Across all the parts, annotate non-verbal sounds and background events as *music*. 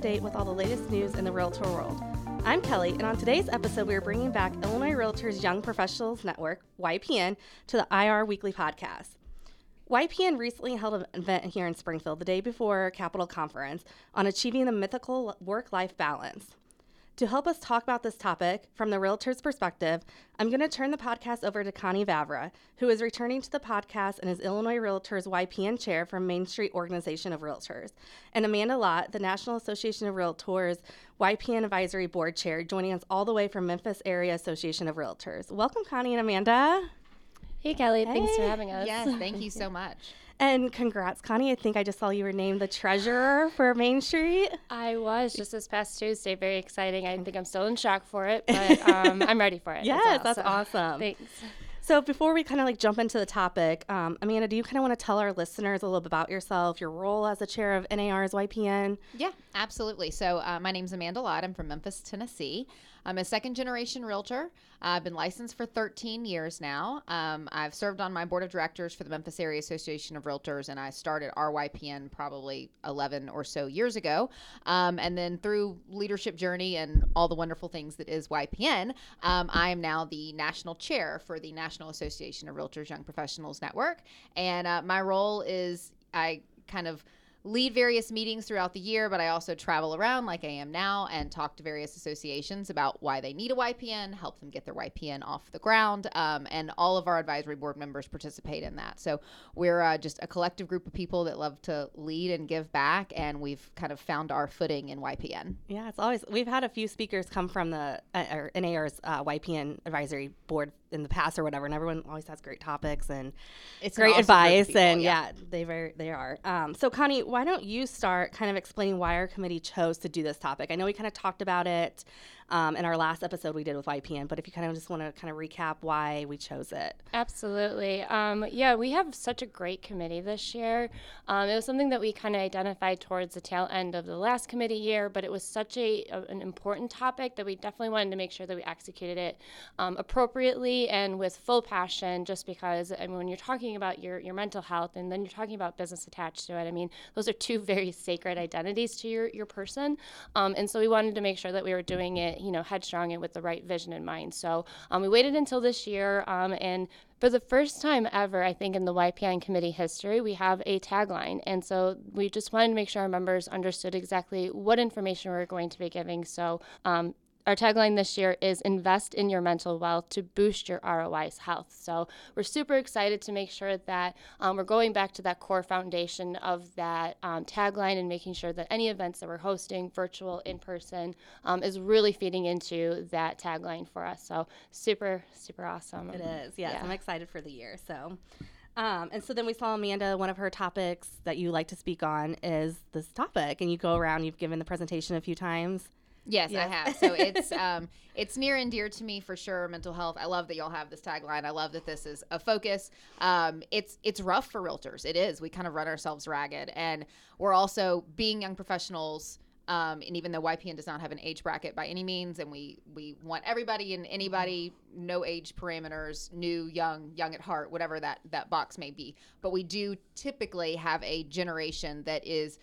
date with all the latest news in the realtor world. I'm Kelly, and on today's episode, we are bringing back Illinois Realtors Young Professionals Network, YPN, to the IR Weekly podcast. YPN recently held an event here in Springfield the day before Capitol Conference on achieving the mythical work life balance. To help us talk about this topic from the realtor's perspective, I'm going to turn the podcast over to Connie Vavra, who is returning to the podcast and is Illinois Realtors YPN chair from Main Street Organization of Realtors, and Amanda Lott, the National Association of Realtors YPN Advisory Board chair, joining us all the way from Memphis Area Association of Realtors. Welcome, Connie and Amanda. Hey, Kelly. Hey. Thanks for having us. Yes, thank you *laughs* so much. And congrats, Connie. I think I just saw you were named the treasurer for Main Street. I was just this past Tuesday. Very exciting. I think I'm still in shock for it, but *laughs* um, I'm ready for it. yes, well, that's so. awesome. Thanks. So before we kind of like jump into the topic, um, Amanda, do you kind of want to tell our listeners a little bit about yourself, your role as the chair of NAR's YPN? Yeah, absolutely. So uh, my name's Amanda Lott. I'm from Memphis, Tennessee. I'm a second generation realtor. I've been licensed for 13 years now. Um, I've served on my board of directors for the Memphis Area Association of Realtors, and I started RYPN probably 11 or so years ago. Um, and then through leadership journey and all the wonderful things that is YPN, um, I am now the national chair for the National Association of Realtors Young Professionals Network. And uh, my role is I kind of lead various meetings throughout the year, but I also travel around like I am now and talk to various associations about why they need a YPN, help them get their YPN off the ground. Um, and all of our advisory board members participate in that. So we're uh, just a collective group of people that love to lead and give back, and we've kind of found our footing in YPN. Yeah, it's always, we've had a few speakers come from the uh, NAR's uh, YPN advisory board in the past or whatever, and everyone always has great topics and it's great awesome advice. people, and yeah. yeah. they very they are. Um, so Connie, why don't you start kind of explaining why our committee chose to do this topic? I know we kind of talked about it um, in our last episode we did with YPN, but if you kind of just want to kind of recap why we chose it. Absolutely. Um, yeah, we have such a great committee this year. Um, it was something that we kind of identified towards the tail end of the last committee year, but it was such a, a an important topic that we definitely wanted to make sure that we executed it um, appropriately and with full passion. Just because, I mean, when you're talking about your your mental health and then you're talking about business attached to it, I mean, those are two *laughs* very sacred identities to your your person, um, and so we wanted to make sure that we were doing it you know, headstrong and with the right vision in mind. So um, we waited until this year, um, and for the first time ever, I think in the YPN committee history, we have a tagline. And so we just wanted to make sure our members understood exactly what information we are going to be giving. So um, our tagline this year is invest in your mental wealth to boost your ROI's health. So we're super excited to make sure that um, we're going back to that core foundation of that um, tagline and making sure that any events that we're hosting, virtual, in person, um, is really feeding into that tagline for us. So super, super awesome. It is, yes. Yeah. I'm excited for the year. So. Um, and so then we saw Amanda, one of her topics that you like to speak on is this topic. And you go around, you've given the presentation a few times. Yes, yes, I have. So it's *laughs* um, it's near and dear to me for sure. Mental health. I love that y'all have this tagline. I love that this is a focus. Um, it's it's rough for realtors. It is. We kind of run ourselves ragged, and we're also being young professionals. Um, and even though YPN does not have an age bracket by any means, and we we want everybody and anybody, no age parameters, new, young, young at heart, whatever that that box may be. But we do typically have a generation that is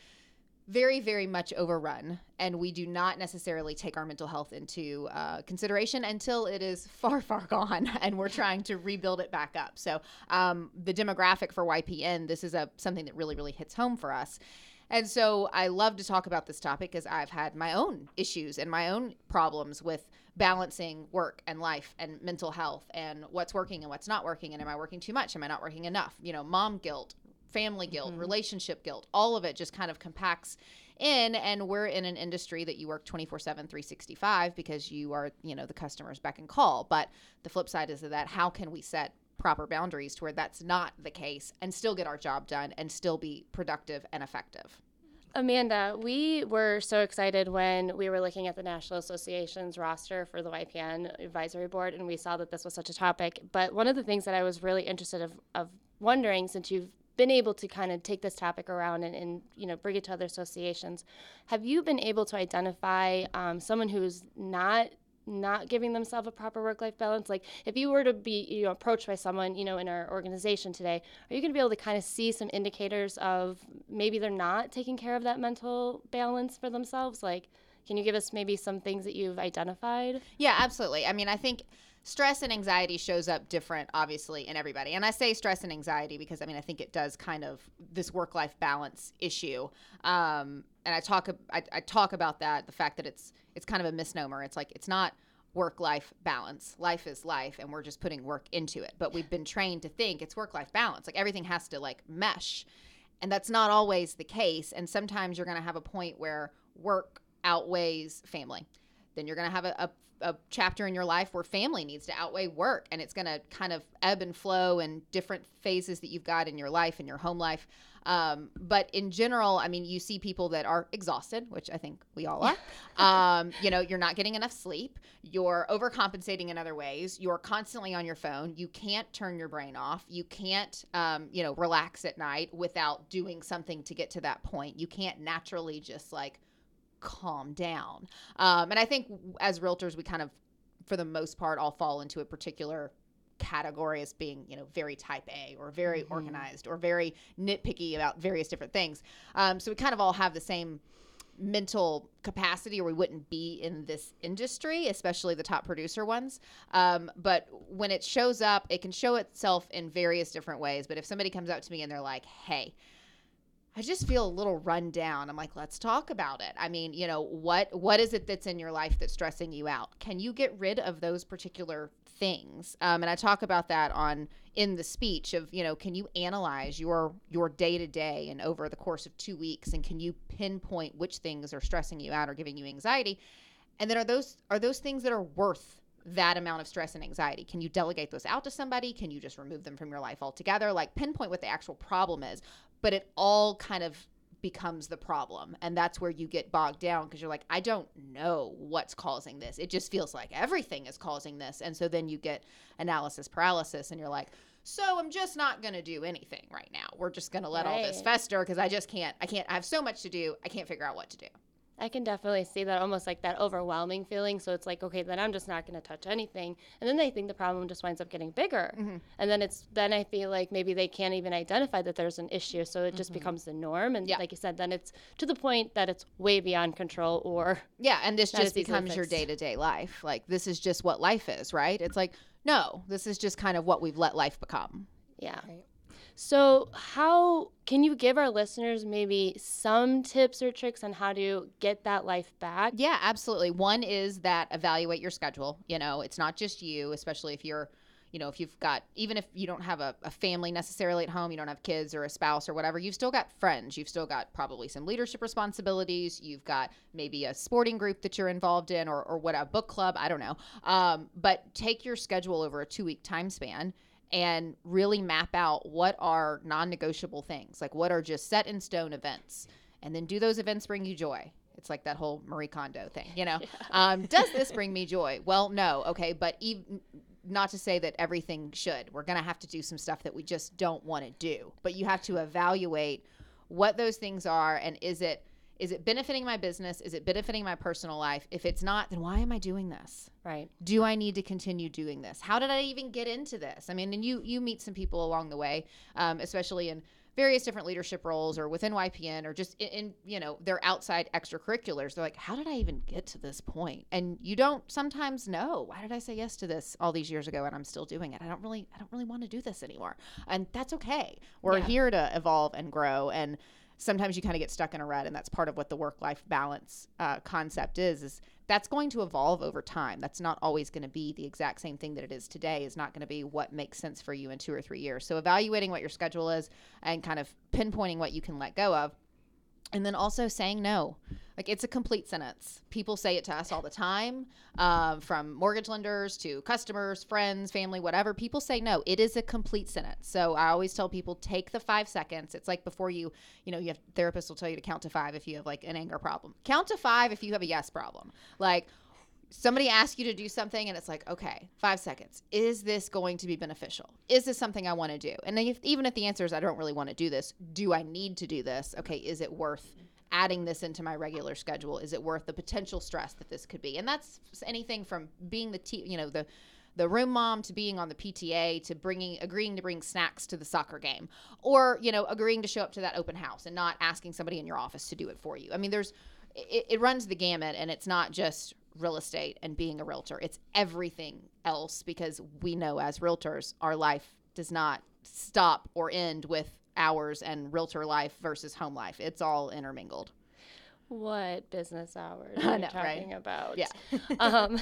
very, very much overrun, and we do not necessarily take our mental health into uh, consideration until it is *laughs* far, far gone, *laughs* and we're trying to rebuild it back up. So, um, the demographic for YPN, this is a something that really, really hits home for us. And so, I love to talk about this topic because I've had my own issues and my own problems with balancing work and life and mental health and what's working and what's not working and am I working too much? Am I not working enough? You know, mom guilt, family guilt, mm-hmm. relationship guilt, all of it just kind of compacts in and we're in an industry that you work 24/7 365 because you are, you know, the customer's beck and call. But the flip side is that how can we set proper boundaries to where that's not the case and still get our job done and still be productive and effective? Amanda, we were so excited when we were looking at the National Association's roster for the YPN advisory board and we saw that this was such a topic. But one of the things that I was really interested of, of wondering since you've been able to kind of take this topic around and, and, you know bring it to other associations have you been able to identify um, someone who's not not giving themselves a proper work-life balance? Like if you were to be you know approached by someone you know in our organization today are you going to be able to kind of see some indicators of maybe they're not taking care of that mental balance for themselves? Like can you give us maybe some things that you've identified? Yeah, absolutely. I mean, I think stress and anxiety shows up different obviously in everybody. And I say stress and anxiety because I mean, I think it does kind of this work-life balance issue. Um, and I talk I, I talk about that, the fact that it's it's kind of a misnomer. It's like it's not work life balance. Life is life and we're just putting work into it. But we've been trained to think it's work life balance. Like everything has to like mesh. And that's not always the case. And sometimes you're going to have a point where work outweighs family. Then you're going to have a, a a chapter in your life where family needs to outweigh work and it's going to kind of ebb and flow in different phases that you've got in your life and your home life. Um, but in general i mean you see people that are exhausted which i think we all are. *laughs* Um, you know you're not getting enough sleep. You're overcompensating in other ways. You're constantly on your phone. You can't turn your brain off. You can't um, you know relax at night without doing something to get to that point. You can't naturally just like calm down. Um, and I think as realtors, we kind of, for the most part, all fall into a particular category as being, you know, very type A or very mm-hmm. organized or very nitpicky about various different things. Um, so we kind of all have the same mental capacity or we wouldn't be in this industry especially the top producer ones um, but when it shows up it can show itself in various different ways but if somebody comes up to me and they're like hey I just feel a little run down. I'm like, let's talk about it. I mean, you know, what what is it that's in your life that's stressing you out? Can you get rid of those particular things? Um, and I talk about that on in the speech of, you know, can you analyze your your day to day and over the course of two weeks, and can you pinpoint which things are stressing you out or giving you anxiety? And then are those are those things that are worth that amount of stress and anxiety? Can you delegate those out to somebody? Can you just remove them from your life altogether? Like pinpoint what the actual problem is but it all kind of becomes the problem and that's where you get bogged down because you're like i don't know what's causing this it just feels like everything is causing this and so then you get analysis paralysis and you're like so i'm just not going to do anything right now we're just going to let right. all this fester because i just can't i can't i have so much to do i can't figure out what to do I can definitely see that almost like that overwhelming feeling. So it's like, okay, then I'm just not going to touch anything. And then they think the problem just winds up getting bigger. Mm-hmm. And then it's, then I feel like maybe they can't even identify that there's an issue. So it just mm-hmm. becomes the norm. And yeah. like you said, then it's to the point that it's way beyond control or. Yeah. And this just becomes your day to day life. Like this is just what life is, right? It's like, no, this is just kind of what we've let life become. Yeah. Right. So, how can you give our listeners maybe some tips or tricks on how to get that life back? Yeah, absolutely. One is that evaluate your schedule. You know, it's not just you, especially if you're you know, if you've got, even if you don't have a, a, family necessarily at home, you don't have kids or a spouse or whatever, you've still got friends. You've still got probably some leadership responsibilities. You've got maybe a sporting group that you're involved in or, or what, a book club, I don't know. Um, but take your schedule over a two week time span and really map out what are non-negotiable things like what are just set in stone events and then do those events bring you joy? It's like that whole marie kondo thing you know? *laughs* Yeah. um, does this bring me *laughs* joy? Well no okay but even not to say that everything should. We're going to have to do some stuff that we just don't want to do but you have to evaluate what those things are and is it is it benefiting my business? Is it benefiting my personal life? If it's not, then why am I doing this? Right. Do I need to continue doing this? How did I even get into this? I mean, and you you meet some people along the way, um, especially in various different leadership roles or within YPN or just in, in, you know their outside extracurriculars. They're like, how did I even get to this point? And you don't sometimes know why did I say yes to this all these years ago and I'm still doing it. I don't really I don't really want to do this anymore, and that's okay. We're yeah. here to evolve and grow and sometimes you kind of get stuck in a rut and that's part of what the work life balance uh, concept is is that's going to evolve over time. That's not always going to be the exact same thing that it is today. Is not going to be what makes sense for you in two or three years. So evaluating what your schedule is and kind of pinpointing what you can let go of and then also saying no like it's a complete sentence. People say it to us all the time um, from mortgage lenders to customers friends family whatever. People say no. It is a complete sentence. So i always tell people take the five seconds. It's like before you you know you have therapists will tell you to count to five if you have like an anger problem. Count to five if you have a yes problem. Like somebody asks you to do something and it's like okay five seconds. Is this going to be beneficial? Is this something i want to do? And if, even if the answer is i don't really want to do this do i need to do this? Okay is it worth adding this into my regular schedule? Is it worth the potential stress that this could be? And that's anything from being the t- you know the the room mom to being on the PTA to bringing agreeing to bring snacks to the soccer game or you know agreeing to show up to that open house and not asking somebody in your office to do it for you. I mean there's it, it runs the gamut and it's not just real estate and being a realtor. It's everything else because we know as realtors our life does not stop or end with hours and realtor life versus home life. It's all intermingled. What business hours *laughs* are know, right? talking about? Yeah. *laughs* um,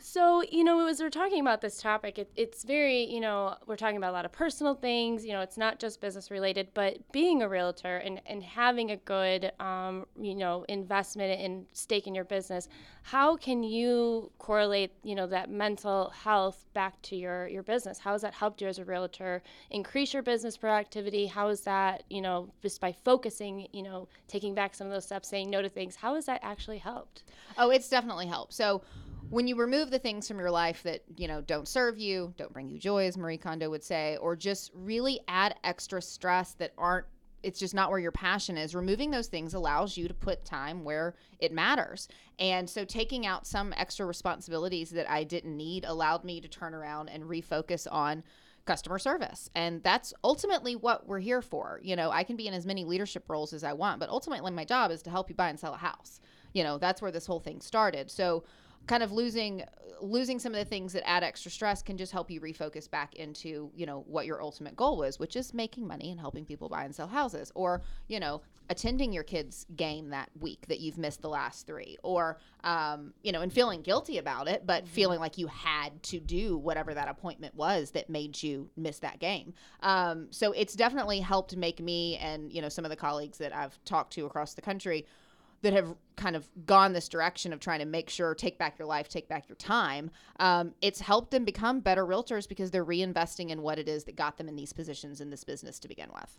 so, you know, as we're talking about this topic, it, it's very, you know, we're talking about a lot of personal things. You know, it's not just business related, but being a realtor and, and having a good, um, you know, investment and stake in your business, how can you correlate, you know, that mental health back to your, your business? How has that helped you as a realtor increase your business productivity? How is that, you know, just by focusing, you know, taking back some of those steps, saying no to things, how has that actually helped? Oh, it's definitely helped. So when you remove the things from your life that, you know, don't serve you, don't bring you joy, as Marie Kondo would say, or just really add extra stress that aren't it's just not where your passion is. Removing those things allows you to put time where it matters. And so taking out some extra responsibilities that I didn't need allowed me to turn around and refocus on customer service. And that's ultimately what we're here for. You know, I can be in as many leadership roles as I want, but ultimately my job is to help you buy and sell a house. You know, that's where this whole thing started. So kind of losing losing some of the things that add extra stress can just help you refocus back into you know what your ultimate goal was which is making money and helping people buy and sell houses or you know attending your kids game that week that you've missed the last three or um, you know and feeling guilty about it but feeling like you had to do whatever that appointment was that made you miss that game. Um, so it's definitely helped make me and you know some of the colleagues that i've talked to across the country that have kind of gone this direction of trying to make sure take back your life take back your time um, it's helped them become better realtors because they're reinvesting in what it is that got them in these positions in this business to begin with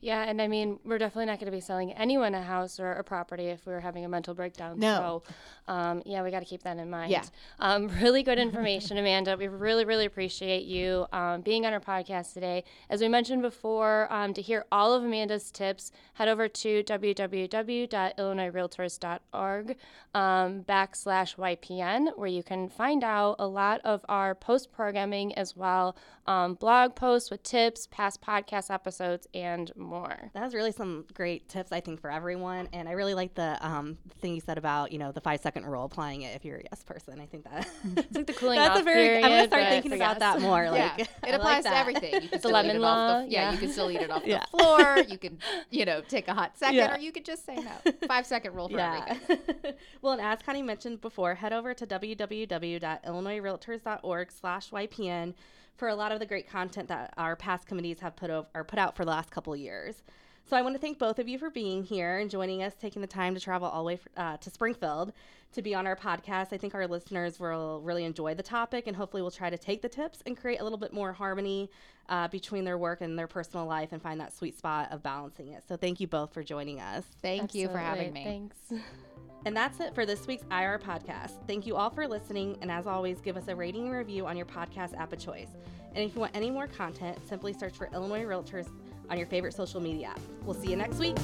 Yeah, and I mean, we're definitely not going to be selling anyone a house or a property if we're having a mental breakdown. No. So, um, yeah, we got to keep that in mind. Yeah. Um, *laughs* really good information, Amanda. We really, really appreciate you um, being on our podcast today. As we mentioned before, um, to hear all of Amanda's tips, head over to www.illinoisrealtors.org um, backslash YPN, where you can find out a lot of our post programming as well, um, blog posts with tips, past podcast episodes, and more. That was really some great tips, I think, for everyone. And I really like the um, thing you said about, you know, the five second rule, applying it if you're a yes person. I think that *laughs* It's like the cooling that's a very, I'm going to start thinking about yes. that more. *laughs* yeah, Like, *laughs* I it like applies to everything. You can The still lemon eat it off law, the, yeah, yeah. you can still eat it off Yeah. the floor. You can, you know, take a hot second, Yeah. or you could just say no. Five second rule for Yeah. everything. well, and as Connie mentioned before, head over to www.illinoisrealtors.org slash YPN for a lot of the great content that our past committees have put over or put out for the last couple of years. So I want to thank both of you for being here and joining us, taking the time to travel all the way f- uh, to Springfield to be on our podcast. I think our listeners will really enjoy the topic, and hopefully, we'll try to take the tips and create a little bit more harmony uh, between their work and their personal life, and find that sweet spot of balancing it. So, thank you both for joining us. Thank you for having me. Thanks. *laughs* And that's it for this week's IR podcast. Thank you all for listening. And as always, give us a rating and review on your podcast app of choice. And if you want any more content, simply search for Illinois Realtors on your favorite social media app. We'll see you next week.